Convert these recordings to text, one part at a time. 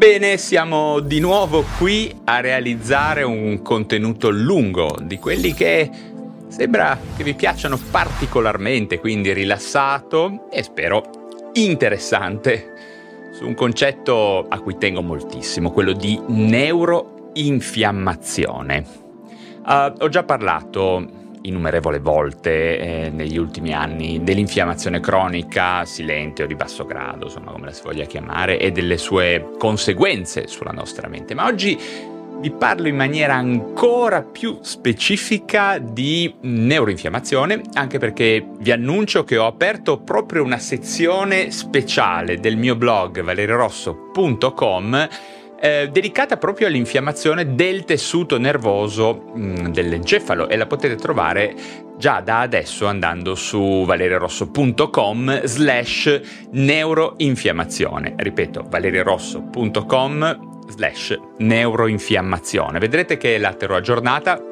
Bene, siamo di nuovo qui a realizzare un contenuto lungo, di quelli che sembra che vi piacciono particolarmente, quindi rilassato e spero interessante, su un concetto a cui tengo moltissimo, quello di neuroinfiammazione. Uh, ho già parlato innumerevole volte eh, negli ultimi anni dell'infiammazione cronica silente o di basso grado, insomma come la si voglia chiamare, e delle sue conseguenze sulla nostra mente. Ma oggi vi parlo in maniera ancora più specifica di neuroinfiammazione, anche perché vi annuncio che ho aperto proprio una sezione speciale del mio blog valerirosso.com eh, dedicata proprio all'infiammazione del tessuto nervoso mm, dell'encefalo e la potete trovare già da adesso andando su valerirosso.com slash neuroinfiammazione. Ripeto, valerirosso.com slash neuroinfiammazione. Vedrete che la terrò aggiornata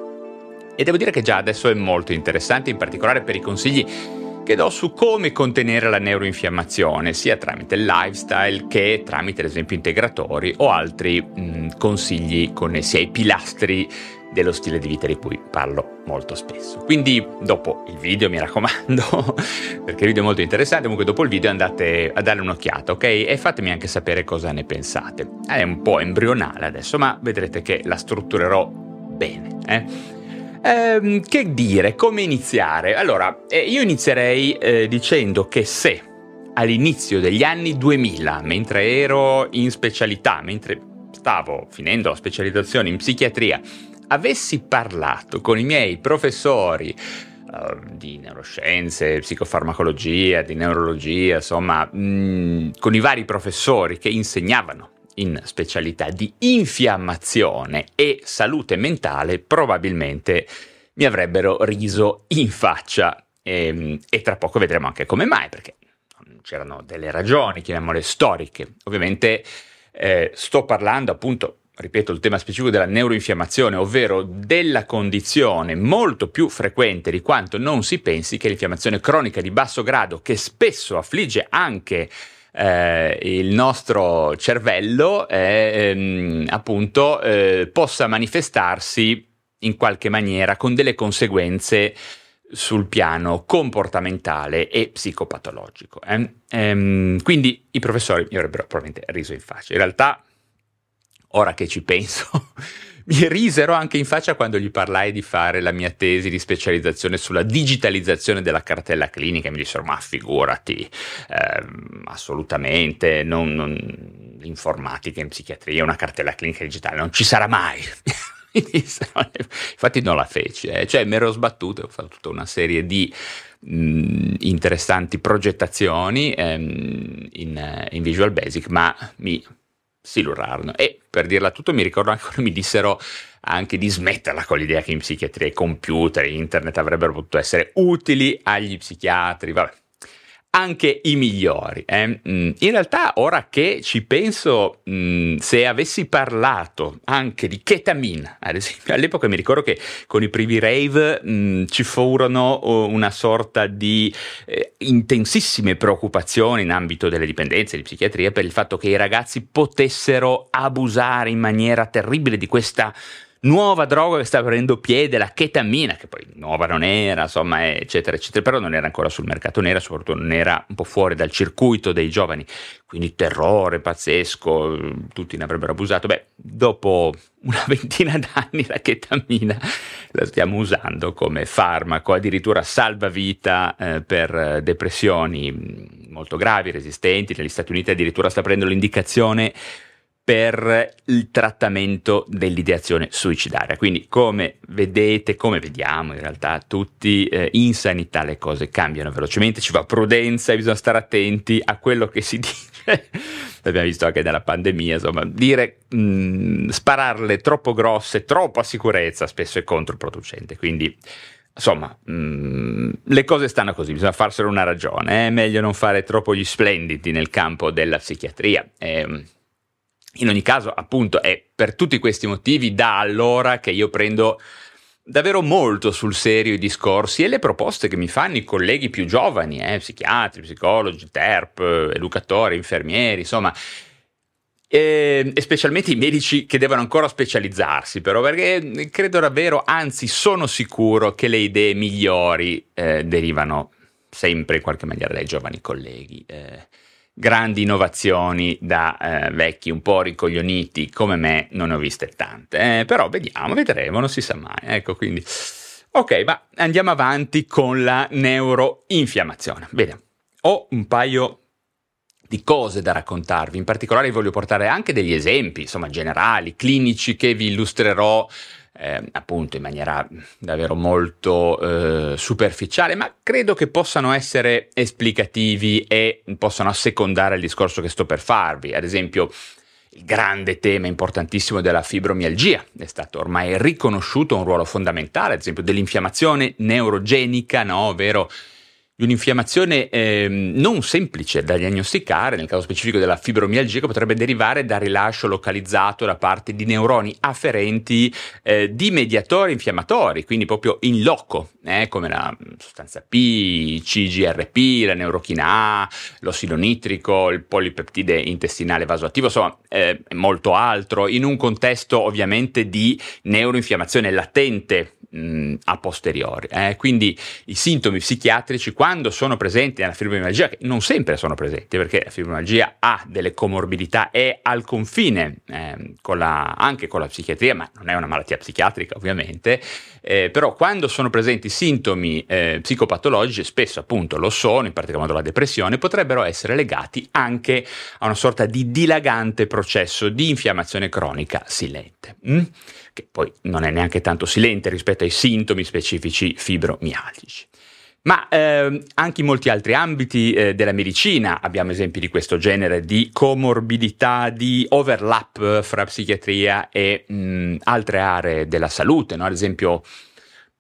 e devo dire che già adesso è molto interessante, in particolare per i consigli che do su come contenere la neuroinfiammazione, sia tramite il lifestyle che tramite, ad esempio, integratori o altri mh, consigli connessi ai pilastri dello stile di vita di cui parlo molto spesso. Quindi dopo il video, mi raccomando, perché il video è molto interessante, comunque dopo il video andate a dare un'occhiata, ok? E fatemi anche sapere cosa ne pensate. È un po' embrionale adesso, ma vedrete che la strutturerò bene, eh? Ehm, che dire, come iniziare? Allora, eh, io inizierei eh, dicendo che se all'inizio degli anni 2000, mentre ero in specialità, mentre stavo finendo la specializzazione in psichiatria, avessi parlato con i miei professori uh, di neuroscienze, psicofarmacologia, di neurologia, insomma, mh, mm, con i vari professori che insegnavano in specialità di infiammazione e salute mentale, probabilmente mi avrebbero riso in faccia. E, ehm, e tra poco vedremo anche come mai, perché c'erano delle ragioni, chiamiamole storiche. Ovviamente eh, sto parlando appunto ripeto, il tema specifico della neuroinfiammazione, ovvero della condizione molto più frequente di quanto non si pensi che l'infiammazione cronica di basso grado, che spesso affligge anche eh, il nostro cervello eh, ehm, appunto eh, possa manifestarsi in qualche maniera con delle conseguenze sul piano comportamentale e psicopatologico. Eh. Ehm, quindi i professori mi avrebbero probabilmente riso in faccia. In realtà, ora che ci penso, mi risero anche in faccia quando gli parlai di fare la mia tesi di specializzazione sulla digitalizzazione della cartella clinica e mi dissero ma figurati, eh, assolutamente, non, non, l'informatica in psichiatria, una cartella clinica digitale non ci sarà mai. Infatti non la feci, eh. cioè mi ero sbattuto, ho fatto tutta una serie di mh, interessanti progettazioni ehm, in, in Visual Basic, ma mi si lurarono. E per dirla tutto, mi ricordo anche quando mi dissero anche di smetterla con l'idea che in psichiatria i computer e internet avrebbero potuto essere utili agli psichiatri. Vabbè, anche i migliori. Eh? Mm, in realtà, ora che ci penso, mm, se avessi parlato anche di ketamina, ad esempio, all'epoca mi ricordo che con i primi rave mm, ci furono una sorta di eh, intensissime preoccupazioni in ambito delle dipendenze di psichiatria per il fatto che i ragazzi potessero abusare in maniera terribile di questa nuova droga che sta prendendo piede, la ketamina, che poi nuova non era, insomma, eccetera, eccetera, però non era ancora sul mercato nero, soprattutto non era un po' fuori dal circuito dei giovani, quindi terrore pazzesco, tutti ne avrebbero abusato. Beh, dopo una ventina d'anni la ketamina la stiamo usando come farmaco, addirittura salvavita eh, per depressioni molto gravi, resistenti, negli Stati Uniti addirittura sta prendendo l'indicazione per il trattamento dell'ideazione suicidaria. Quindi come vedete, come vediamo in realtà tutti eh, in sanità le cose cambiano velocemente, ci va prudenza e bisogna stare attenti a quello che si dice. L'abbiamo visto anche nella pandemia, insomma, dire mh, mm, spararle troppo grosse, troppo a sicurezza spesso è controproducente. Quindi insomma, mh, mm, le cose stanno così, bisogna farselo una ragione, è meglio non fare troppo gli splendidi nel campo della psichiatria. Eh, in ogni caso, appunto, è per tutti questi motivi da allora che io prendo davvero molto sul serio i discorsi e le proposte che mi fanno i colleghi più giovani, eh, psichiatri, psicologi, terp, educatori, infermieri, insomma, e, e, specialmente i medici che devono ancora specializzarsi, però perché credo davvero, anzi sono sicuro che le idee migliori eh, derivano sempre in qualche maniera dai giovani colleghi. Eh, grandi innovazioni da eh, vecchi un po' ricoglioniti come me non ne ho viste tante, eh, però vediamo, vedremo, non si sa mai. Ecco, quindi ok, ma andiamo avanti con la neuroinfiammazione. Bene, ho un paio di cose da raccontarvi. In particolare voglio portare anche degli esempi, insomma, generali, clinici che vi illustrerò eh, appunto in maniera davvero molto eh, superficiale, ma credo che possano essere esplicativi e possano assecondare il discorso che sto per farvi. Ad esempio, il grande tema importantissimo della fibromialgia è stato ormai riconosciuto un ruolo fondamentale, ad esempio dell'infiammazione neurogenica, no? ovvero di un'infiammazione eh, non semplice da diagnosticare, nel caso specifico della fibromialgia, che potrebbe derivare da rilascio localizzato da parte di neuroni afferenti eh, di mediatori infiammatori, quindi proprio in loco, eh, come la sostanza P, CGRP, la neurochina A, l'ossido nitrico, il polipeptide intestinale vasoattivo, insomma, eh, molto altro, in un contesto ovviamente di neuroinfiammazione latente mh, a posteriori. Eh? Quindi i sintomi psichiatrici, quando sono presenti nella fibromialgia, che non sempre sono presenti, perché la fibromialgia ha delle comorbidità, è al confine eh, con la, anche con la psichiatria, ma non è una malattia psichiatrica ovviamente, eh, però quando sono presenti sintomi eh, psicopatologici, spesso appunto lo sono, in particolar modo la depressione, potrebbero essere legati anche a una sorta di dilagante processo di infiammazione cronica silente. Mm? Che poi non è neanche tanto silente rispetto ai sintomi specifici fibromialgici. Ma eh, anche in molti altri ambiti eh, della medicina abbiamo esempi di questo genere di comorbidità, di overlap fra psichiatria e mh, altre aree della salute, no? ad esempio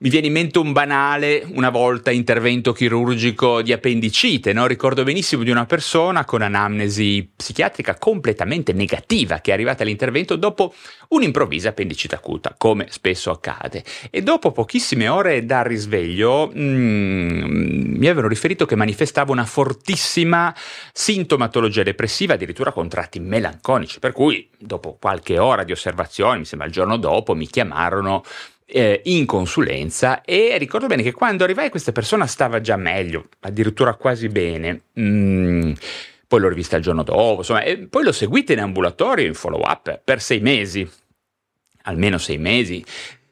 mi viene in mente un banale, una volta, intervento chirurgico di appendicite, no? Ricordo benissimo di una persona con anamnesi psichiatrica completamente negativa che è arrivata all'intervento dopo un'improvvisa appendicite acuta, come spesso accade. E dopo pochissime ore dal risveglio mm, mi avevano riferito che manifestava una fortissima sintomatologia depressiva, addirittura con tratti melanconici, per cui dopo qualche ora di osservazione, mi sembra il giorno dopo, mi chiamarono eh, in consulenza e ricordo bene che quando arrivai questa persona stava già meglio, addirittura quasi bene. Mm, poi l'ho rivista il giorno dopo, insomma, e poi l'ho seguita in ambulatorio, in follow up, per sei mesi, almeno sei mesi,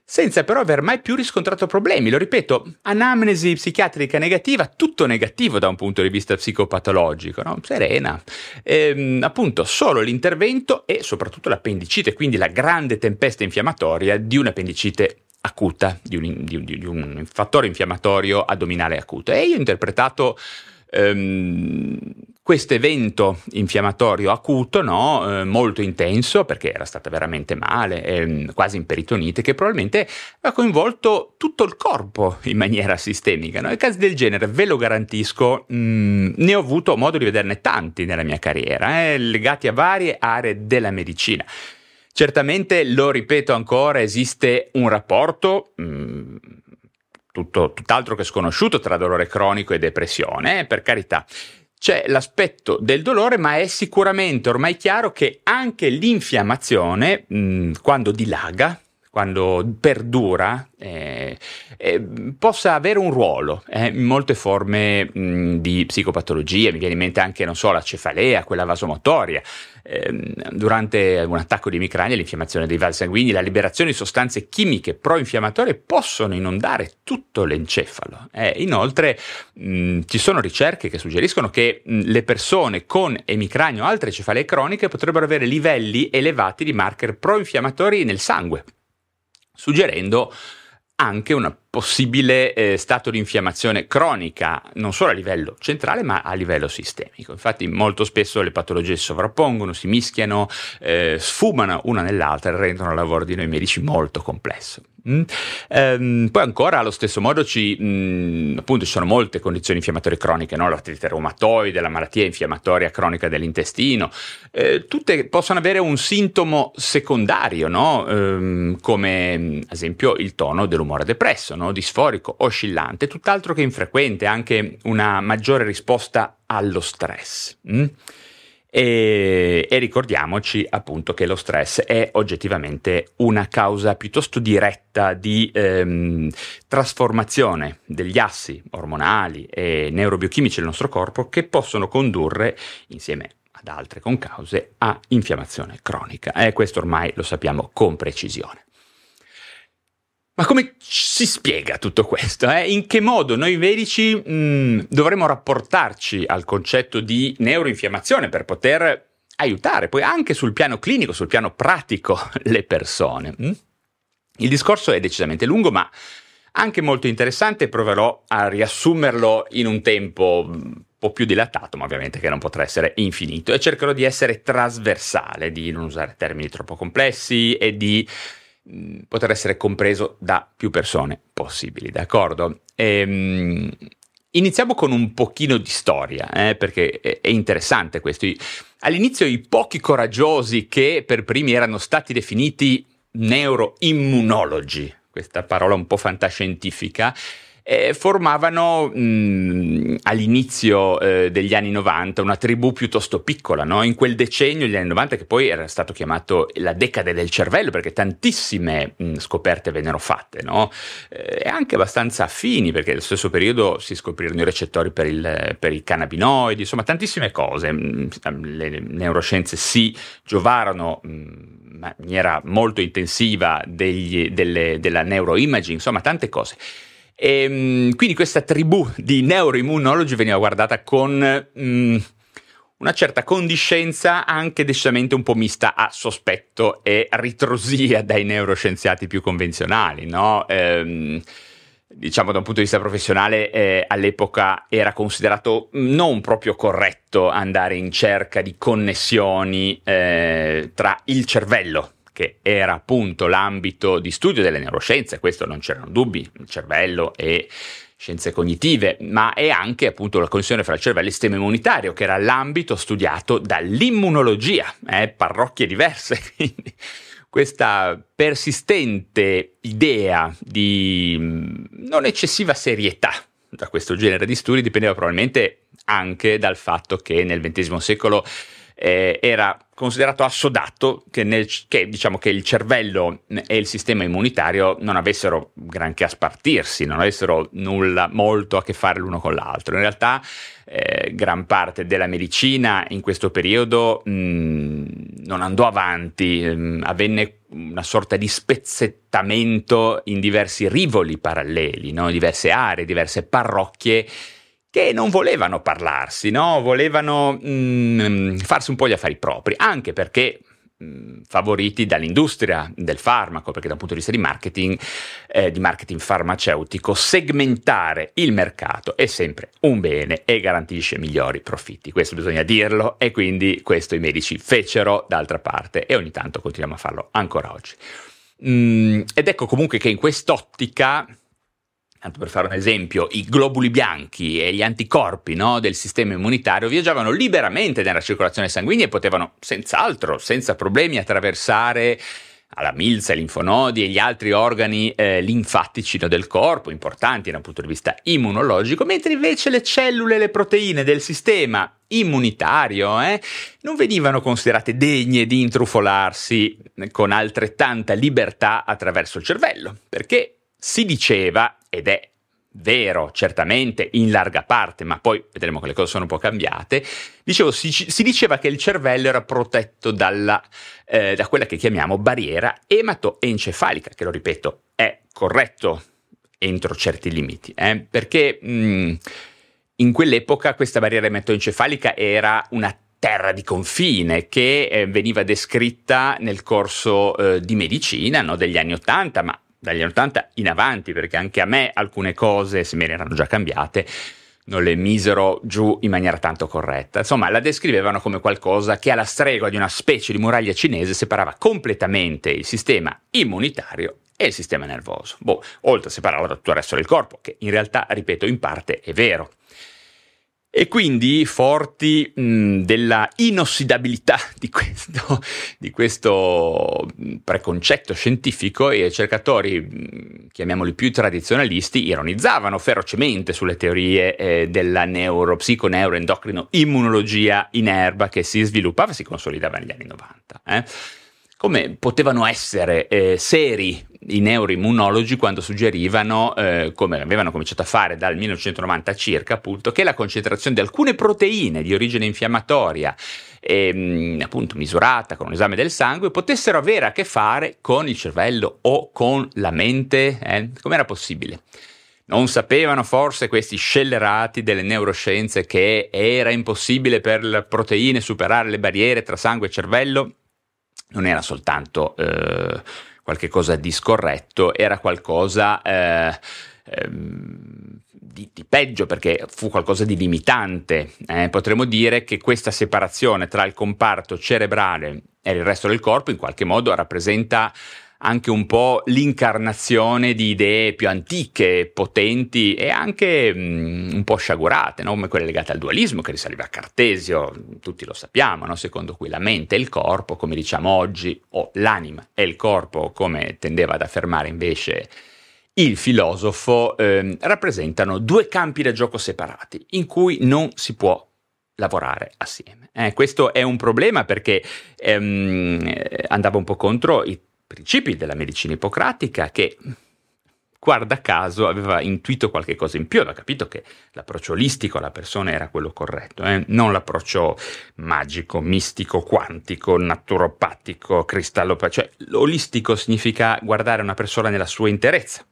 senza però aver mai più riscontrato problemi. Lo ripeto, anamnesi psichiatrica negativa, tutto negativo da un punto di vista psicopatologico, no? serena. E, ehm, appunto, solo l'intervento e soprattutto l'appendicite, quindi la grande tempesta infiammatoria di un'appendicite acuta, di un, di, di un fattore infiammatorio addominale acuto. E io ho interpretato ehm, questo evento infiammatorio acuto, no, eh, molto intenso, perché era stata veramente male, eh, quasi in peritonite, che probabilmente ha coinvolto tutto il corpo in maniera sistemica. No? E casi del genere, ve lo garantisco, mh, mm, ne ho avuto modo di vederne tanti nella mia carriera, eh, legati a varie aree della medicina. Certamente, lo ripeto ancora, esiste un rapporto mh, mm, tutto, tutt'altro che sconosciuto tra dolore cronico e depressione, eh, per carità. C'è l'aspetto del dolore, ma è sicuramente ormai chiaro che anche l'infiammazione, mh, quando dilaga, quando perdura, eh, eh, possa avere un ruolo eh, in molte forme mh, di psicopatologia. Mi viene in mente anche, non so, la cefalea, quella vasomotoria. Ehm, durante un attacco di emicrania, l'infiammazione dei vasi sanguigni, la liberazione di sostanze chimiche pro-infiammatorie possono inondare tutto l'encefalo. Eh, inoltre, mh, ci sono ricerche che suggeriscono che mh, le persone con emicrania o altre cefalee croniche potrebbero avere livelli elevati di marker pro-infiammatori nel sangue suggerendo anche un possibile eh, stato di infiammazione cronica, non solo a livello centrale ma a livello sistemico. Infatti molto spesso le patologie si sovrappongono, si mischiano, eh, sfumano una nell'altra e rendono il lavoro di noi medici molto complesso. Mm. Ehm, poi ancora allo stesso modo ci, mm, appunto, ci sono molte condizioni infiammatorie croniche, no? l'artrite reumatoide, la malattia infiammatoria cronica dell'intestino, eh, tutte possono avere un sintomo secondario, no? ehm, come ad esempio il tono dell'umore depresso, no? Disforico, oscillante, tutt'altro che infrequente, anche una maggiore risposta allo stress. Mm? E, e, ricordiamoci appunto che lo stress è oggettivamente una causa piuttosto diretta di ehm, trasformazione degli assi ormonali e neurobiochimici del nostro corpo che possono condurre insieme ad altre concause a infiammazione cronica e questo ormai lo sappiamo con precisione. Ma come si spiega tutto questo? Eh? In che modo noi medici mh, mm, dovremmo rapportarci al concetto di neuroinfiammazione per poter aiutare poi anche sul piano clinico, sul piano pratico le persone? Mh? Il discorso è decisamente lungo, ma anche molto interessante. Proverò a riassumerlo in un tempo un po' più dilatato, ma ovviamente che non potrà essere infinito, e cercherò di essere trasversale, di non usare termini troppo complessi e di Mm, poter essere compreso da più persone possibili, d'accordo? Ehm, iniziamo con un pochino di storia, eh, perché è interessante questo. All'inizio i pochi coraggiosi che per primi erano stati definiti neuroimmunologi, questa parola un po' fantascientifica, eh, formavano mh, all'inizio eh, degli anni 90 una tribù piuttosto piccola, no? in quel decennio degli anni 90 che poi era stato chiamato la decade del cervello perché tantissime mh, scoperte vennero fatte no? eh, e anche abbastanza affini perché nello stesso periodo si scoprirono i recettori per, il, per i cannabinoidi, insomma tantissime cose, mh, le neuroscienze si giovarono in maniera molto intensiva degli, delle, della neuroimaging, insomma tante cose. E, ehm, quindi questa tribù di neuroimmunologi veniva guardata con mm, una certa condiscenza anche decisamente un po' mista a sospetto e ritrosia dai neuroscienziati più convenzionali, no? Ehm, diciamo da un punto di vista professionale eh, all'epoca era considerato non proprio corretto andare in cerca di connessioni eh, tra il cervello che era appunto l'ambito di studio delle neuroscienze, questo non c'erano dubbi, il cervello e scienze cognitive, ma è anche appunto la connessione fra il cervello e il sistema immunitario, che era l'ambito studiato dall'immunologia, eh, parrocchie diverse, quindi questa persistente idea di non eccessiva serietà da questo genere di studi dipendeva probabilmente anche dal fatto che nel XX secolo eh, era considerato assodato che, nel, che, diciamo, che il cervello e il sistema immunitario non avessero granché a spartirsi, non avessero nulla molto a che fare l'uno con l'altro. In realtà eh, gran parte della medicina in questo periodo mh, non andò avanti, mh, avvenne una sorta di spezzettamento in diversi rivoli paralleli, no? diverse aree, diverse parrocchie che non volevano parlarsi, no? volevano mm, farsi un po' gli affari propri, anche perché mm, favoriti dall'industria del farmaco, perché da un punto di vista di marketing, eh, di marketing farmaceutico, segmentare il mercato è sempre un bene e garantisce migliori profitti. Questo bisogna dirlo e quindi questo i medici fecero d'altra parte e ogni tanto continuiamo a farlo ancora oggi. Mm, ed ecco comunque che in quest'ottica tanto per fare un esempio, i globuli bianchi e gli anticorpi no, del sistema immunitario viaggiavano liberamente nella circolazione sanguigna e potevano senz'altro, senza problemi, attraversare alla milza, ai linfonodi e gli altri organi eh, linfatici del corpo, importanti dal punto di vista immunologico, mentre invece le cellule e le proteine del sistema immunitario eh, non venivano considerate degne di intrufolarsi con altrettanta libertà attraverso il cervello, perché si diceva, ed è vero certamente in larga parte, ma poi vedremo che le cose sono un po' cambiate, dicevo, si, si diceva che il cervello era protetto dalla, eh, da quella che chiamiamo barriera ematoencefalica, che lo ripeto, è corretto entro certi limiti, eh, perché mh, mm, in quell'epoca questa barriera ematoencefalica era una terra di confine che eh, veniva descritta nel corso eh, di medicina no, degli anni Ottanta, ma dagli anni 80 in avanti, perché anche a me alcune cose, se me ne erano già cambiate, non le misero giù in maniera tanto corretta. Insomma, la descrivevano come qualcosa che alla stregua di una specie di muraglia cinese separava completamente il sistema immunitario e il sistema nervoso. Boh, oltre a separarlo da tutto il resto del corpo, che in realtà, ripeto, in parte è vero. E quindi forti mh, della inossidabilità di questo, di questo, preconcetto scientifico, i ricercatori, mh, chiamiamoli più tradizionalisti, ironizzavano ferocemente sulle teorie eh, della neuropsico-neuroendocrino-immunologia in erba che si sviluppava e si consolidava negli anni 90. Eh? Come potevano essere eh, seri i neuroimmunologi quando suggerivano, eh, come avevano cominciato a fare dal 1990 circa, appunto, che la concentrazione di alcune proteine di origine infiammatoria, ehm, appunto misurata con un esame del sangue, potessero avere a che fare con il cervello o con la mente. Eh? Com'era possibile? Non sapevano forse questi scellerati delle neuroscienze che era impossibile per le proteine superare le barriere tra sangue e cervello? Non era soltanto... Eh, qualche cosa di scorretto, era qualcosa eh, ehm, di, di, peggio perché fu qualcosa di limitante. Eh, potremmo dire che questa separazione tra il comparto cerebrale e il resto del corpo in qualche modo rappresenta anche un po' l'incarnazione di idee più antiche, potenti e anche mh, mm, un po' sciagurate, no? come quelle legate al dualismo che risaliva a Cartesio, tutti lo sappiamo, no? secondo cui la mente e il corpo, come diciamo oggi, o l'anima e il corpo, come tendeva ad affermare invece il filosofo, eh, rappresentano due campi da gioco separati in cui non si può lavorare assieme. Eh, questo è un problema perché ehm, andava un po' contro i principi della medicina ippocratica che guarda caso aveva intuito qualche cosa in più, aveva capito che l'approccio olistico alla persona era quello corretto, eh? non l'approccio magico, mistico, quantico, naturopatico, cristallopatico, cioè l'olistico significa guardare una persona nella sua interezza.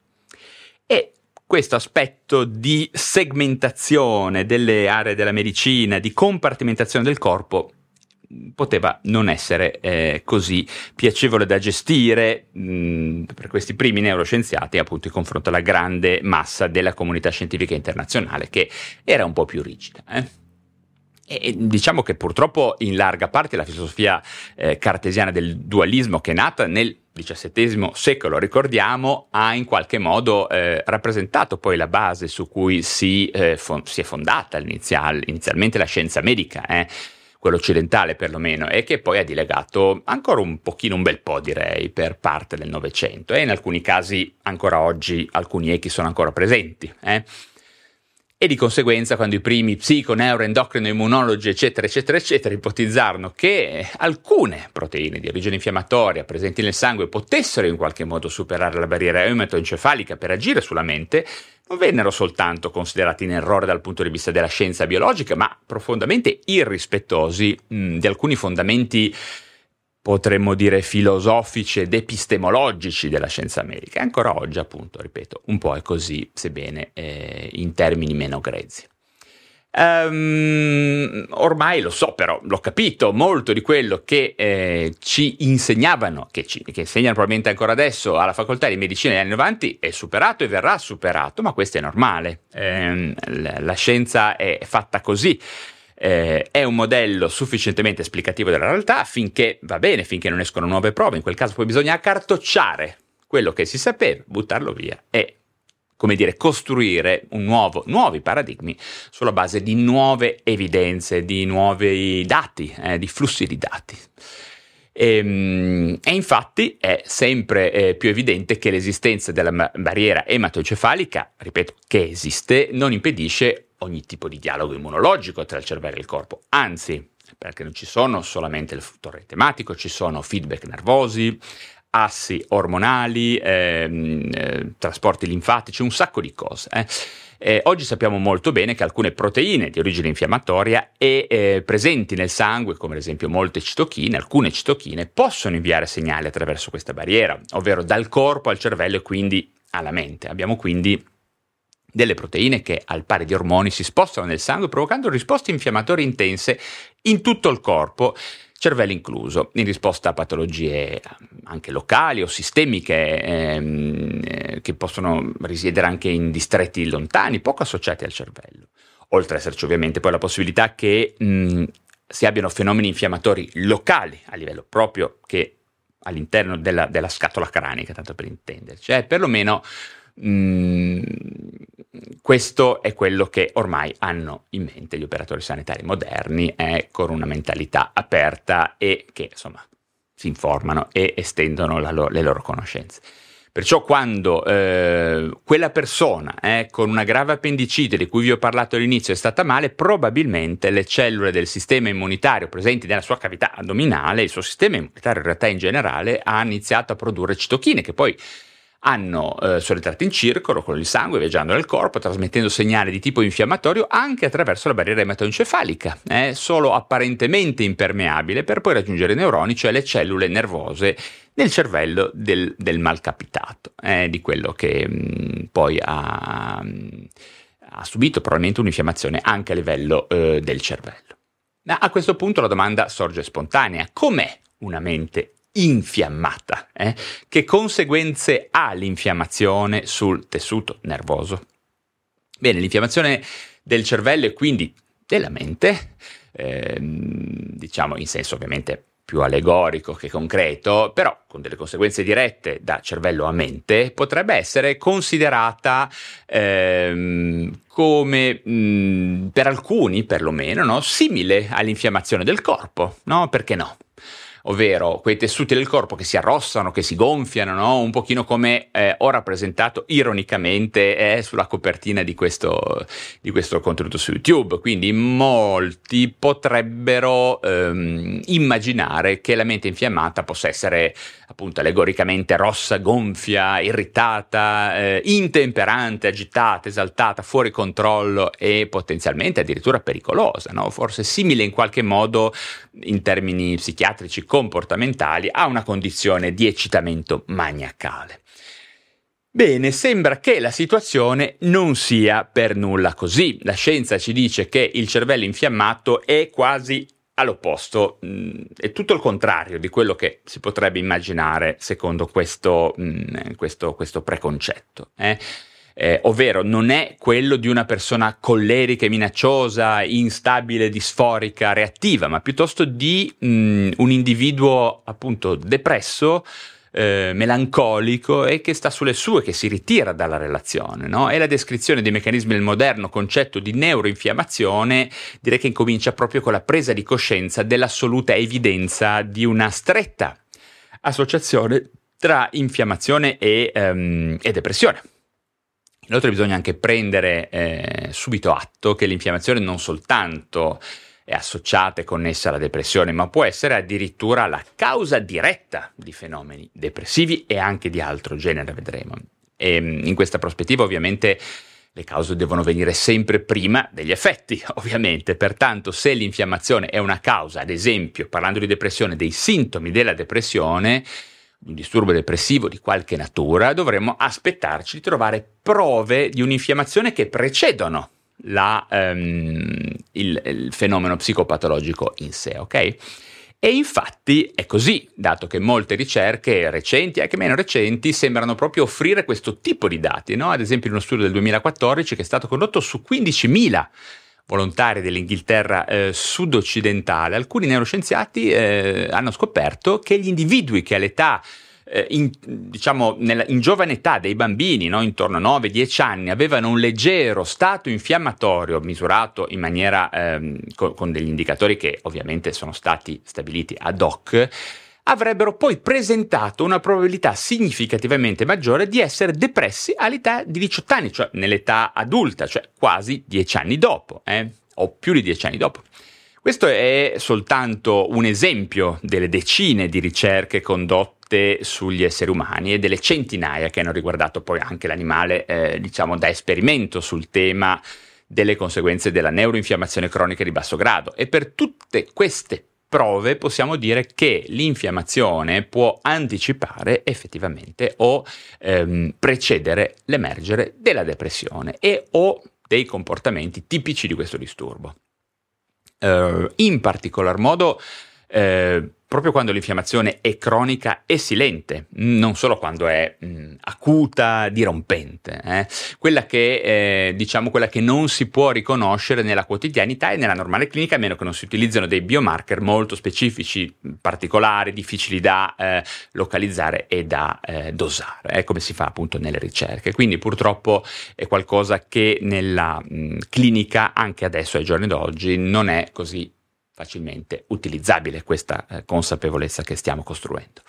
E questo aspetto di segmentazione delle aree della medicina, di compartimentazione del corpo, poteva non essere eh, così piacevole da gestire mh, mm, per questi primi neuroscienziati appunto in confronto alla grande massa della comunità scientifica internazionale che era un po' più rigida. Eh? E diciamo che purtroppo in larga parte la filosofia eh, cartesiana del dualismo che è nata nel XVII secolo, ricordiamo, ha in qualche modo eh, rappresentato poi la base su cui si, eh, fon- si è fondata inizial- inizialmente la scienza medica. Quello occidentale perlomeno, e che poi ha dilegato ancora un pochino, un bel po' direi, per parte del Novecento e in alcuni casi ancora oggi alcuni echi sono ancora presenti. Eh? E di conseguenza quando i primi psico, neuroendocrino, immunologi eccetera eccetera eccetera ipotizzarono che alcune proteine di origine infiammatoria presenti nel sangue potessero in qualche modo superare la barriera ematoencefalica per agire sulla mente, non vennero soltanto considerati in errore dal punto di vista della scienza biologica, ma profondamente irrispettosi mh, di alcuni fondamenti potremmo dire filosofici ed epistemologici della scienza medica. E ancora oggi, appunto, ripeto, un po' è così, sebbene eh, in termini meno grezzi. Um, ormai lo so, però l'ho capito, molto di quello che eh, ci insegnavano, che, ci, che, insegnano probabilmente ancora adesso alla facoltà di medicina negli anni 90, è superato e verrà superato, ma questo è normale. Eh, la, la, scienza è fatta così. Eh, è un modello sufficientemente esplicativo della realtà finché va bene, finché non escono nuove prove. In quel caso poi bisogna accartocciare quello che si sapeva, buttarlo via e come dire, costruire nuovo, nuovi paradigmi sulla base di nuove evidenze, di nuovi dati, eh, di flussi di dati. E, ehm, e, infatti è sempre eh, più evidente che l'esistenza della barriera ematoencefalica, ripeto, che esiste, non impedisce ogni tipo di dialogo immunologico tra il cervello e il corpo, anzi, perché non ci sono solamente il fattore tematico, ci sono feedback nervosi, assi ormonali, ehm, eh, trasporti linfatici, un sacco di cose. Eh. Eh, oggi sappiamo molto bene che alcune proteine di origine infiammatoria e eh, presenti nel sangue, come ad esempio molte citochine, alcune citochine, possono inviare segnali attraverso questa barriera, ovvero dal corpo al cervello e quindi alla mente. Abbiamo quindi delle proteine che al pari di ormoni si spostano nel sangue provocando risposte infiammatorie intense in tutto il corpo cervello incluso, in risposta a patologie anche locali o sistemiche ehm, eh, che possono risiedere anche in distretti lontani, poco associati al cervello. Oltre ad esserci ovviamente poi la possibilità che mh, si abbiano fenomeni infiammatori locali a livello proprio che all'interno della, della scatola cranica, tanto per intenderci, cioè perlomeno mh, questo è quello che ormai hanno in mente gli operatori sanitari moderni, eh, con una mentalità aperta e che insomma si informano e estendono lo- le loro conoscenze. Perciò quando eh, quella persona eh, con una grave appendicite di cui vi ho parlato all'inizio è stata male, probabilmente le cellule del sistema immunitario presenti nella sua cavità addominale, il suo sistema immunitario in realtà in generale, ha iniziato a produrre citochine che poi hanno eh, sono entrati in circolo con il sangue viaggiando nel corpo, trasmettendo segnali di tipo infiammatorio anche attraverso la barriera ematoencefalica, eh, solo apparentemente impermeabile per poi raggiungere i neuroni, cioè le cellule nervose nel cervello del, del malcapitato, eh, di quello che mh, mm, poi ha, ha, subito probabilmente un'infiammazione anche a livello eh, del cervello. Ma a questo punto la domanda sorge spontanea, com'è una mente infiammata. Eh? Che conseguenze ha l'infiammazione sul tessuto nervoso? Bene, l'infiammazione del cervello e quindi della mente, eh, diciamo in senso ovviamente più allegorico che concreto, però con delle conseguenze dirette da cervello a mente, potrebbe essere considerata ehm, come mh, per alcuni perlomeno no, simile all'infiammazione del corpo, no? Perché no? Ovvero quei tessuti del corpo che si arrossano, che si gonfiano, no? un pochino come eh, ho rappresentato ironicamente eh, sulla copertina di questo, di questo, contenuto su YouTube. Quindi molti potrebbero ehm, immaginare che la mente infiammata possa essere appunto allegoricamente rossa, gonfia, irritata, eh, intemperante, agitata, esaltata, fuori controllo e potenzialmente addirittura pericolosa, no? forse simile in qualche modo in termini psichiatrici comportamentali a una condizione di eccitamento maniacale. Bene, sembra che la situazione non sia per nulla così. La scienza ci dice che il cervello infiammato è quasi all'opposto, mm, è tutto il contrario di quello che si potrebbe immaginare secondo questo, mm, questo, questo preconcetto. Eh? Eh, ovvero non è quello di una persona collerica e minacciosa, instabile, disforica, reattiva, ma piuttosto di mh, mm, un individuo appunto depresso, eh, melancolico e che sta sulle sue, che si ritira dalla relazione. No? E la descrizione dei meccanismi del moderno concetto di neuroinfiammazione direi che incomincia proprio con la presa di coscienza dell'assoluta evidenza di una stretta associazione tra infiammazione e, um, e depressione. Inoltre bisogna anche prendere eh, subito atto che l'infiammazione non soltanto è associata e connessa alla depressione, ma può essere addirittura la causa diretta di fenomeni depressivi e anche di altro genere, vedremo. E mm, in questa prospettiva ovviamente le cause devono venire sempre prima degli effetti, ovviamente. Pertanto, se l'infiammazione è una causa, ad esempio, parlando di depressione, dei sintomi della depressione, un disturbo depressivo di qualche natura, dovremmo aspettarci di trovare prove di un'infiammazione che precedono la, um, il, il, fenomeno psicopatologico in sé, ok? E infatti è così, dato che molte ricerche recenti, anche meno recenti, sembrano proprio offrire questo tipo di dati, no? Ad esempio in uno studio del 2014 che è stato condotto su 15.000 volontari dell'Inghilterra eh, sud-occidentale, alcuni neuroscienziati eh, hanno scoperto che gli individui che all'età eh, in, diciamo, nella, in giovane età dei bambini, no, intorno a 9-10 anni, avevano un leggero stato infiammatorio misurato in maniera ehm, con, con degli indicatori che ovviamente sono stati stabiliti ad hoc, avrebbero poi presentato una probabilità significativamente maggiore di essere depressi all'età di 18 anni, cioè nell'età adulta, cioè quasi 10 anni dopo, eh? o più di 10 anni dopo. Questo è soltanto un esempio delle decine di ricerche condotte sugli esseri umani e delle centinaia che hanno riguardato poi anche l'animale, eh, diciamo, da esperimento sul tema delle conseguenze della neuroinfiammazione cronica di basso grado. E per tutte queste prove possiamo dire che l'infiammazione può anticipare effettivamente o ehm, precedere l'emergere della depressione e o dei comportamenti tipici di questo disturbo. Eh, in particolar modo eh, proprio quando l'infiammazione è cronica e silente, non solo quando è mh, acuta, dirompente, eh? quella che eh, diciamo quella che non si può riconoscere nella quotidianità e nella normale clinica, a meno che non si utilizzino dei biomarker molto specifici, particolari, difficili da eh, localizzare e da eh, dosare, eh, come si fa appunto nelle ricerche. Quindi purtroppo è qualcosa che nella mh, clinica, anche adesso ai giorni d'oggi, non è così facilmente utilizzabile questa eh, consapevolezza che stiamo costruendo.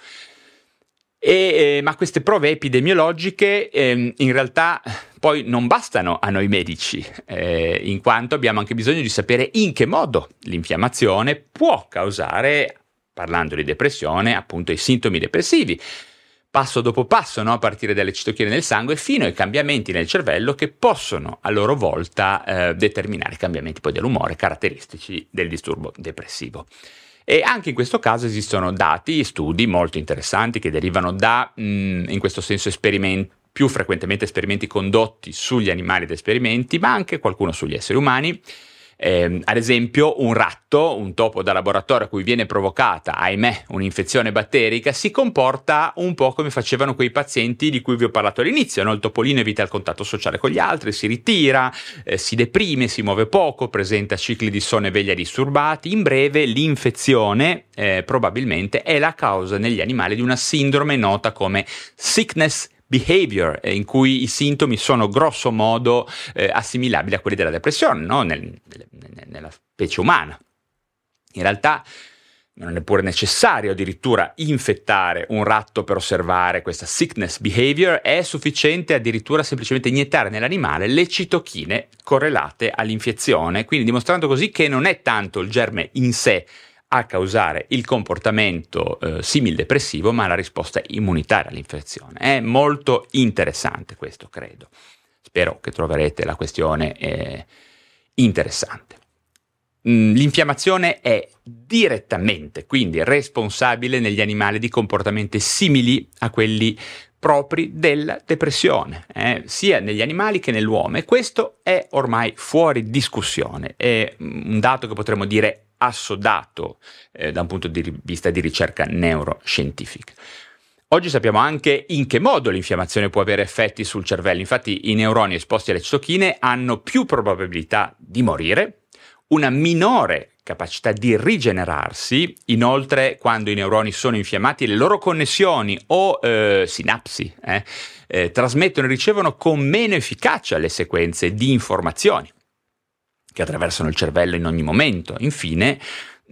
E, eh, ma queste prove epidemiologiche eh, in realtà poi non bastano a noi medici, eh, in quanto abbiamo anche bisogno di sapere in che modo l'infiammazione può causare, parlando di depressione, appunto i sintomi depressivi passo dopo passo, no? a partire dalle citochine nel sangue, fino ai cambiamenti nel cervello che possono a loro volta eh, determinare cambiamenti poi dell'umore caratteristici del disturbo depressivo. E anche in questo caso esistono dati, studi molto interessanti che derivano da, mh, mm, in questo senso, esperimenti più frequentemente esperimenti condotti sugli animali ed esperimenti, ma anche qualcuno sugli esseri umani, eh, ad esempio, un ratto, un topo da laboratorio a cui viene provocata, ahimè, un'infezione batterica, si comporta un po' come facevano quei pazienti di cui vi ho parlato all'inizio. No? Il topolino evita il contatto sociale con gli altri, si ritira, eh, si deprime, si muove poco, presenta cicli di sonno e veglia disturbati. In breve, l'infezione eh, probabilmente è la causa negli animali di una sindrome nota come sickness behavior, eh, in cui i sintomi sono grosso modo eh, assimilabili a quelli della depressione, no? Nel, nel, nella specie umana. In realtà non è neppure necessario addirittura infettare un ratto per osservare questa sickness behavior, è sufficiente addirittura semplicemente iniettare nell'animale le citochine correlate all'infezione, quindi dimostrando così che non è tanto il germe in sé a causare il comportamento eh, simil-depressivo, ma la risposta immunitaria all'infezione. È molto interessante questo, credo. Spero che troverete la questione eh, interessante. Mm, l'infiammazione è direttamente, quindi responsabile negli animali di comportamenti simili a quelli propri della depressione, eh, sia negli animali che nell'uomo e questo è ormai fuori discussione, è un dato che potremmo dire assodato eh, da un punto di vista di ricerca neuroscientifica. Oggi sappiamo anche in che modo l'infiammazione può avere effetti sul cervello, infatti i neuroni esposti alle citochine hanno più probabilità di morire, una minore capacità di rigenerarsi, inoltre quando i neuroni sono infiammati le loro connessioni o eh, sinapsi eh, eh, trasmettono e ricevono con meno efficacia le sequenze di informazioni che attraversano il cervello in ogni momento. Infine,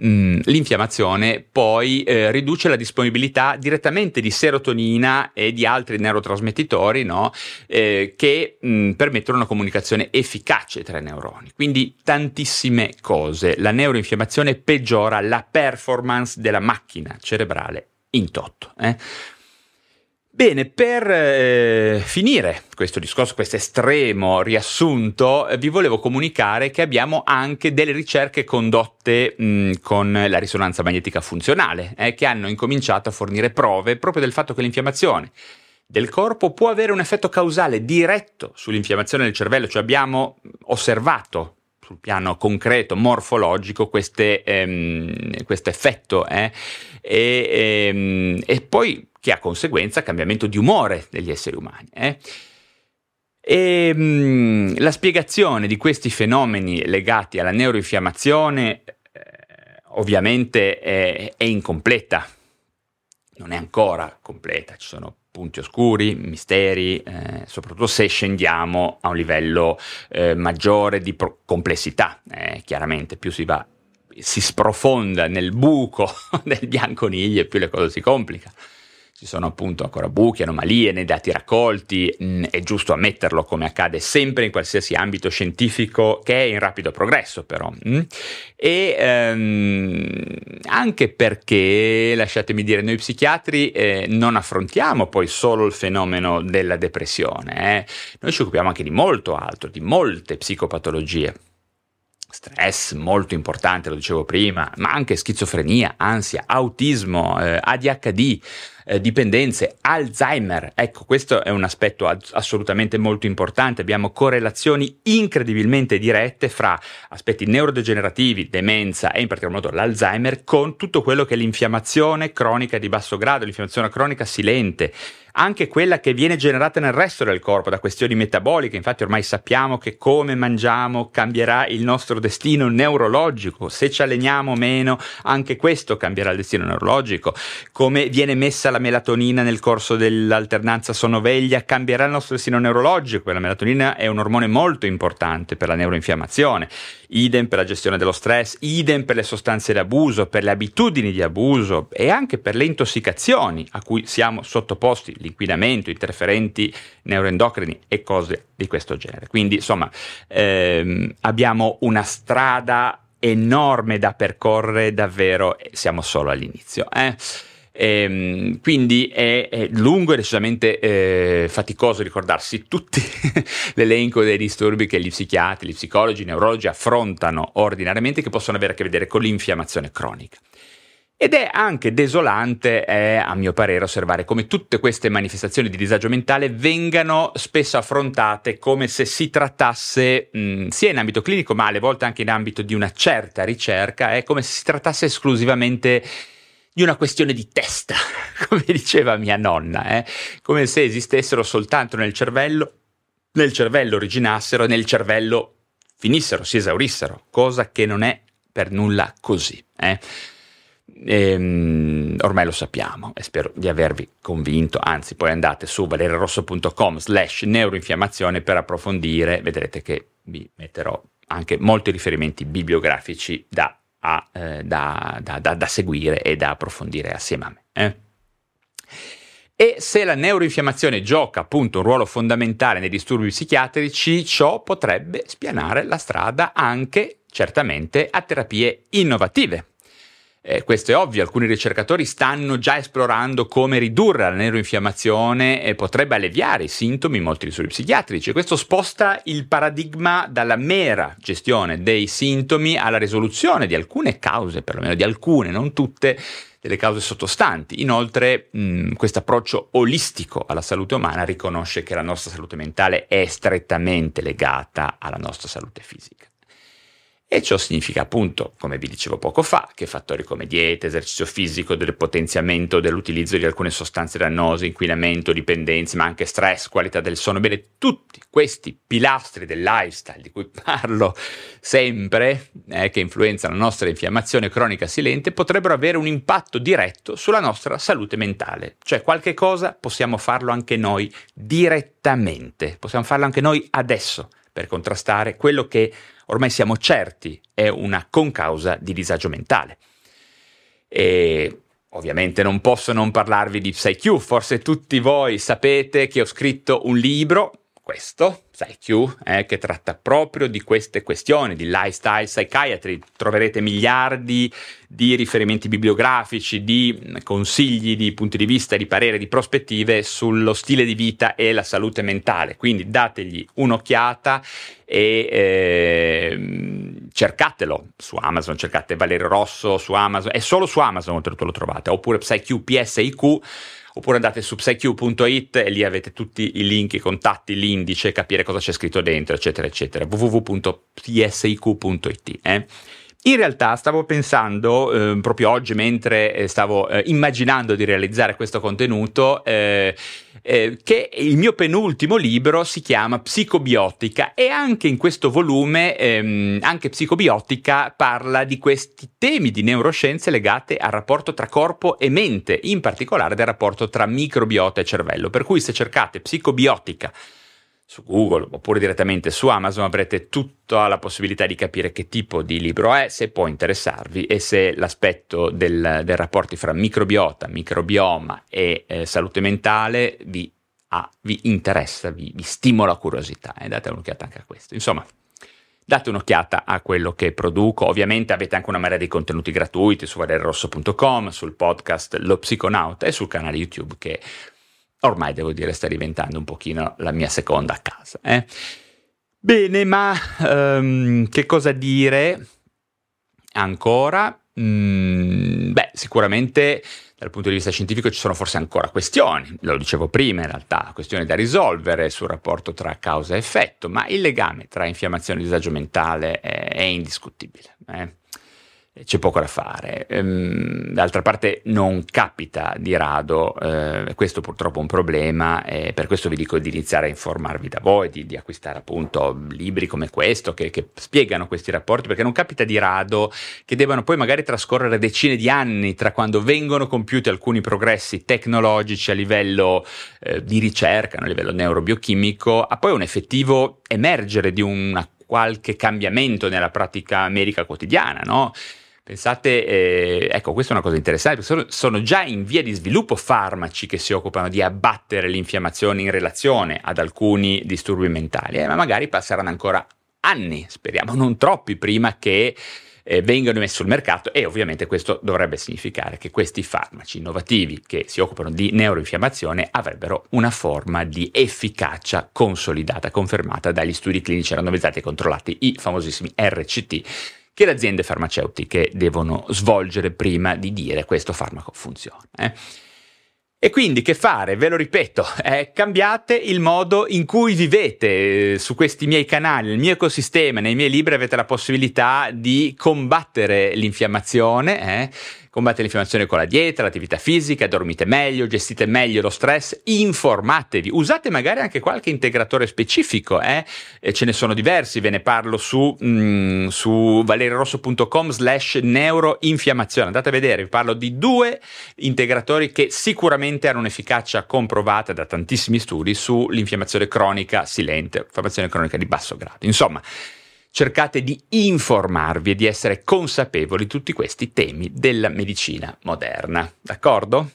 mm, l'infiammazione poi eh, riduce la disponibilità direttamente di serotonina e di altri neurotrasmettitori no? eh, che mh, mm, permettono una comunicazione efficace tra i neuroni. Quindi tantissime cose. La neuroinfiammazione peggiora la performance della macchina cerebrale in toto. Eh? Bene, per eh, finire questo discorso, questo estremo riassunto, eh, vi volevo comunicare che abbiamo anche delle ricerche condotte mh, con la risonanza magnetica funzionale, eh, che hanno incominciato a fornire prove proprio del fatto che l'infiammazione del corpo può avere un effetto causale diretto sull'infiammazione del cervello, cioè abbiamo osservato sul piano concreto, morfologico, ehm, questo effetto. Eh? E, ehm, e poi che ha conseguenza cambiamento di umore degli esseri umani. Eh? E, mh, mm, la spiegazione di questi fenomeni legati alla neuroinfiammazione eh, ovviamente è, è, incompleta, non è ancora completa, ci sono punti oscuri, misteri, eh, soprattutto se scendiamo a un livello eh, maggiore di pro- complessità, eh, chiaramente più si va si sprofonda nel buco del bianconiglio, più le cose si complicano ci sono appunto ancora buchi, anomalie nei dati raccolti, mh, mm, è giusto ammetterlo come accade sempre in qualsiasi ambito scientifico che è in rapido progresso però. Mh? Mm? E ehm, anche perché, lasciatemi dire, noi psichiatri eh, non affrontiamo poi solo il fenomeno della depressione, eh? noi ci occupiamo anche di molto altro, di molte psicopatologie stress molto importante, lo dicevo prima, ma anche schizofrenia, ansia, autismo, eh, ADHD, eh, dipendenze, Alzheimer. Ecco, questo è un aspetto assolutamente molto importante. Abbiamo correlazioni incredibilmente dirette fra aspetti neurodegenerativi, demenza e in particolar modo l'Alzheimer con tutto quello che è l'infiammazione cronica di basso grado, l'infiammazione cronica silente anche quella che viene generata nel resto del corpo da questioni metaboliche. Infatti ormai sappiamo che come mangiamo cambierà il nostro destino neurologico, se ci alleniamo meno anche questo cambierà il destino neurologico, come viene messa la melatonina nel corso dell'alternanza sonno-veglia cambierà il nostro destino neurologico, la melatonina è un ormone molto importante per la neuroinfiammazione. Idem per la gestione dello stress, idem per le sostanze d'abuso, per le abitudini di abuso e anche per le intossicazioni a cui siamo sottoposti, l'inquinamento, interferenti neuroendocrini e cose di questo genere. Quindi insomma ehm, abbiamo una strada enorme da percorrere davvero, siamo solo all'inizio. Eh? Ehm, quindi è, è, lungo e decisamente eh, faticoso ricordarsi tutto l'elenco dei disturbi che gli psichiatri, gli psicologi, i neurologi affrontano ordinariamente che possono avere a che vedere con l'infiammazione cronica. Ed è anche desolante, eh, a mio parere, osservare come tutte queste manifestazioni di disagio mentale vengano spesso affrontate come se si trattasse, mh, sia in ambito clinico, ma alle volte anche in ambito di una certa ricerca, eh, come se si trattasse esclusivamente di una questione di testa, come diceva mia nonna, eh? come se esistessero soltanto nel cervello, nel cervello originassero e nel cervello finissero, si esaurissero, cosa che non è per nulla così. Eh? Ehm, ormai lo sappiamo e spero di avervi convinto, anzi poi andate su valerarosso.com slash neuroinfiammazione per approfondire, vedrete che vi metterò anche molti riferimenti bibliografici da a, eh, da, da, da, seguire e da approfondire assieme a me. Eh? E se la neuroinfiammazione gioca appunto un ruolo fondamentale nei disturbi psichiatrici, ciò potrebbe spianare la strada anche certamente a terapie innovative eh, questo è ovvio, alcuni ricercatori stanno già esplorando come ridurre la neuroinfiammazione e potrebbe alleviare i sintomi in molti disturbi psichiatrici. Questo sposta il paradigma dalla mera gestione dei sintomi alla risoluzione di alcune cause, perlomeno di alcune, non tutte, delle cause sottostanti. Inoltre, questo approccio olistico alla salute umana riconosce che la nostra salute mentale è strettamente legata alla nostra salute fisica. E ciò significa appunto, come vi dicevo poco fa, che fattori come dieta, esercizio fisico, del potenziamento dell'utilizzo di alcune sostanze dannose, inquinamento, dipendenze, ma anche stress, qualità del sonno, bene, tutti questi pilastri del lifestyle di cui parlo sempre, eh, che influenzano la nostra infiammazione cronica silente, potrebbero avere un impatto diretto sulla nostra salute mentale. Cioè qualche cosa possiamo farlo anche noi direttamente, possiamo farlo anche noi adesso per contrastare quello che ormai siamo certi è una concausa di disagio mentale. E ovviamente non posso non parlarvi di PsyQ, forse tutti voi sapete che ho scritto un libro, questo, PsyQ, eh, che tratta proprio di queste questioni, di lifestyle psychiatry. Troverete miliardi di riferimenti bibliografici, di consigli, di punti di vista, di parere, di prospettive sullo stile di vita e la salute mentale. Quindi dategli un'occhiata e eh, cercatelo su Amazon, cercate Valerio Rosso su Amazon, è solo su Amazon oltretutto lo trovate, oppure PsyQ PSIQ oppure andate su psyq.it e lì avete tutti i link, i contatti, l'indice, capire cosa c'è scritto dentro, eccetera, eccetera. www.psiq.it. Eh? In realtà stavo pensando, eh, proprio oggi mentre eh, stavo eh, immaginando di realizzare questo contenuto, eh, eh, che il mio penultimo libro si chiama Psicobiotica e anche in questo volume, ehm, anche Psicobiotica parla di questi temi di neuroscienze legate al rapporto tra corpo e mente, in particolare del rapporto tra microbiota e cervello. Per cui se cercate Psicobiotica su Google oppure direttamente su Amazon avrete tutta la possibilità di capire che tipo di libro è, se può interessarvi e se l'aspetto del, del rapporti fra microbiota, microbioma e eh, salute mentale vi, ah, vi interessa, vi, vi, stimola curiosità e eh, date un'occhiata anche a questo. Insomma, date un'occhiata a quello che produco. Ovviamente avete anche una marea di contenuti gratuiti su valerosso.com, sul podcast Lo Psiconauta e sul canale YouTube che ormai devo dire sta diventando un pochino la mia seconda casa. Eh? Bene, ma um, che cosa dire ancora? Mm, beh, sicuramente dal punto di vista scientifico ci sono forse ancora questioni, lo dicevo prima in realtà, questioni da risolvere sul rapporto tra causa e effetto, ma il legame tra infiammazione e disagio mentale è, è indiscutibile. Eh? C'è poco da fare. Ehm, d'altra parte non capita di rado, eh, questo purtroppo è un problema, e per questo vi dico di iniziare a informarvi da voi, di, di acquistare appunto libri come questo che, che, spiegano questi rapporti, perché non capita di rado che debbano poi magari trascorrere decine di anni tra quando vengono compiuti alcuni progressi tecnologici a livello eh, di ricerca, a livello neurobiochimico, a poi un effettivo emergere di una qualche cambiamento nella pratica medica quotidiana, no? Pensate, eh, ecco, questa è una cosa interessante, sono, sono, già in via di sviluppo farmaci che si occupano di abbattere l'infiammazione in relazione ad alcuni disturbi mentali, eh, ma magari passeranno ancora anni, speriamo non troppi, prima che eh, vengano messi sul mercato e ovviamente questo dovrebbe significare che questi farmaci innovativi che si occupano di neuroinfiammazione avrebbero una forma di efficacia consolidata, confermata dagli studi clinici randomizzati e controllati, i famosissimi RCT che le aziende farmaceutiche devono svolgere prima di dire questo farmaco funziona. Eh? E quindi che fare? Ve lo ripeto, eh, cambiate il modo in cui vivete eh, su questi miei canali, nel mio ecosistema, nei miei libri avete la possibilità di combattere l'infiammazione. Eh? Combattere l'infiammazione con la dieta, l'attività fisica, dormite meglio, gestite meglio lo stress, informatevi, usate magari anche qualche integratore specifico, eh? ce ne sono diversi, ve ne parlo su, mm, su valerirosso.com slash neuroinfiammazione, andate a vedere, vi parlo di due integratori che sicuramente hanno un'efficacia comprovata da tantissimi studi sull'infiammazione cronica silente, infiammazione cronica di basso grado. Insomma, cercate di informarvi e di essere consapevoli di tutti questi temi della medicina moderna. D'accordo?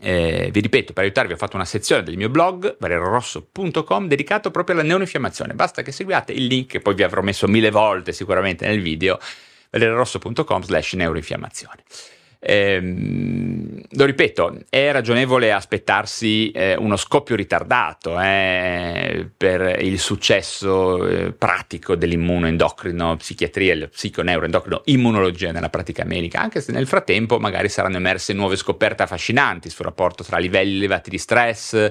Eh, vi ripeto, per aiutarvi ho fatto una sezione del mio blog, valerorosso.com, dedicato proprio alla neoinfiammazione. Basta che seguiate il link che poi vi avrò messo mille volte sicuramente nel video, valerorosso.com slash neuroinfiammazione. Eh, lo ripeto, è ragionevole aspettarsi eh, uno scoppio ritardato eh, per il successo eh, pratico dell'immunoendocrino, psichiatria, il psiconeuroendocrino, immunologia nella pratica medica, anche se nel frattempo magari saranno emerse nuove scoperte affascinanti sul rapporto tra livelli elevati di stress,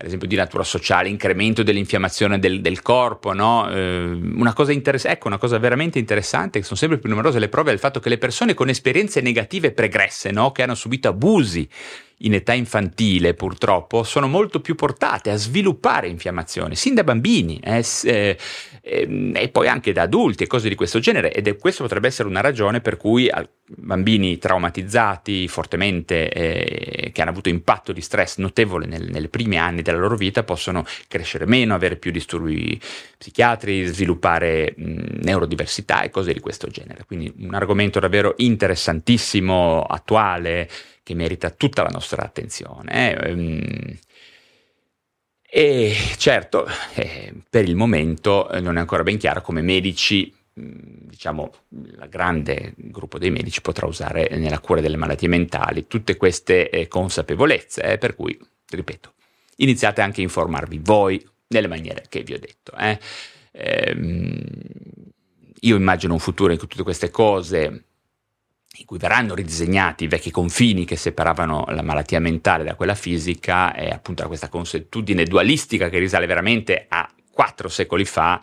ad esempio di natura sociale, incremento dell'infiammazione del, del corpo, no? eh, una, cosa interess- ecco, una cosa veramente interessante, che sono sempre più numerose le prove del fatto che le persone con esperienze negative pregresse, no? che hanno subito abusi in età infantile purtroppo sono molto più portate a sviluppare infiammazione, sin da bambini eh, eh, eh, e poi anche da adulti e cose di questo genere ed è, questo potrebbe essere una ragione per cui bambini traumatizzati fortemente, eh, che hanno avuto impatto di stress notevole nel, nei primi anni della loro vita possono crescere meno, avere più disturbi psichiatri, sviluppare mh, neurodiversità e cose di questo genere. Quindi un argomento davvero interessantissimo, attuale, che merita tutta la nostra attenzione. Eh. E certo, eh, per il momento eh, non è ancora ben chiaro come medici, diciamo, il grande gruppo dei medici potrà usare nella cura delle malattie mentali tutte queste consapevolezze, per cui, ripeto, iniziate anche a informarvi voi nelle maniere che vi ho detto. Eh. Ehm, io immagino un futuro in cui tutte queste cose in cui verranno ridisegnati i vecchi confini che separavano la malattia mentale da quella fisica e appunto da questa consuetudine dualistica che risale veramente a quattro secoli fa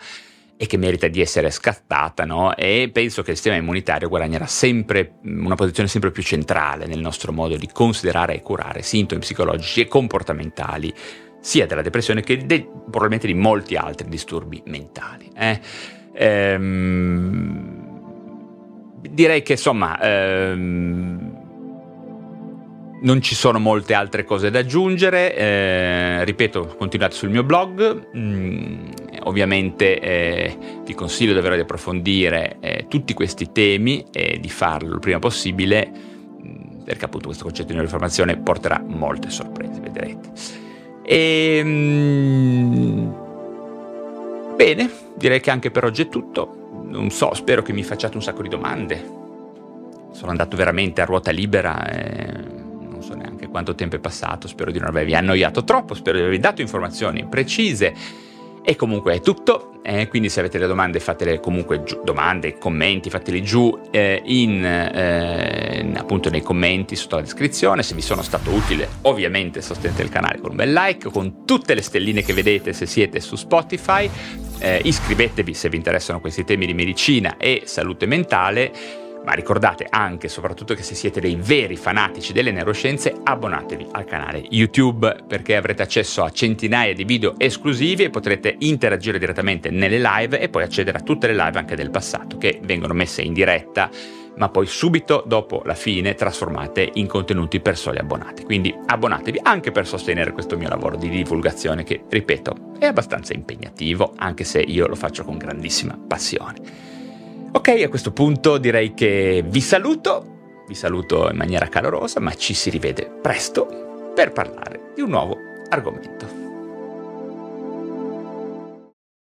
e che merita di essere scattata, no? E penso che il sistema immunitario guadagnerà sempre una posizione sempre più centrale nel nostro modo di considerare e curare sintomi psicologici e comportamentali, sia della depressione che de- probabilmente di molti altri disturbi mentali. Eh? Ehm, direi che insomma ehm, non ci sono molte altre cose da aggiungere, eh, ripeto, continuate sul mio blog, mm, ovviamente eh, vi consiglio davvero di approfondire eh, tutti questi temi e di farlo il prima possibile, mm, perché appunto questo concetto di riformazione porterà molte sorprese, vedrete. E, mm, bene, direi che anche per oggi è tutto, non so, spero che mi facciate un sacco di domande, sono andato veramente a ruota libera. Eh, so neanche quanto tempo è passato, spero di non avervi annoiato troppo, spero di avervi dato informazioni precise. E comunque è tutto, eh, quindi se avete le domande fatele comunque giù, domande, commenti, fateli giù eh, in, eh, appunto nei commenti sotto la descrizione, se vi sono stato utile ovviamente sostenete il canale con un bel like, con tutte le stelline che vedete se siete su Spotify, eh, iscrivetevi se vi interessano questi temi di medicina e salute mentale ma ricordate anche, soprattutto che se siete dei veri fanatici delle neuroscienze, abbonatevi al canale YouTube perché avrete accesso a centinaia di video esclusivi e potrete interagire direttamente nelle live e poi accedere a tutte le live anche del passato che vengono messe in diretta ma poi subito dopo la fine trasformate in contenuti per soli abbonati. Quindi abbonatevi anche per sostenere questo mio lavoro di divulgazione che, ripeto, è abbastanza impegnativo, anche se io lo faccio con grandissima passione. Ok, a questo punto direi che vi saluto, vi saluto in maniera calorosa, ma ci si rivede presto per parlare di un nuovo argomento.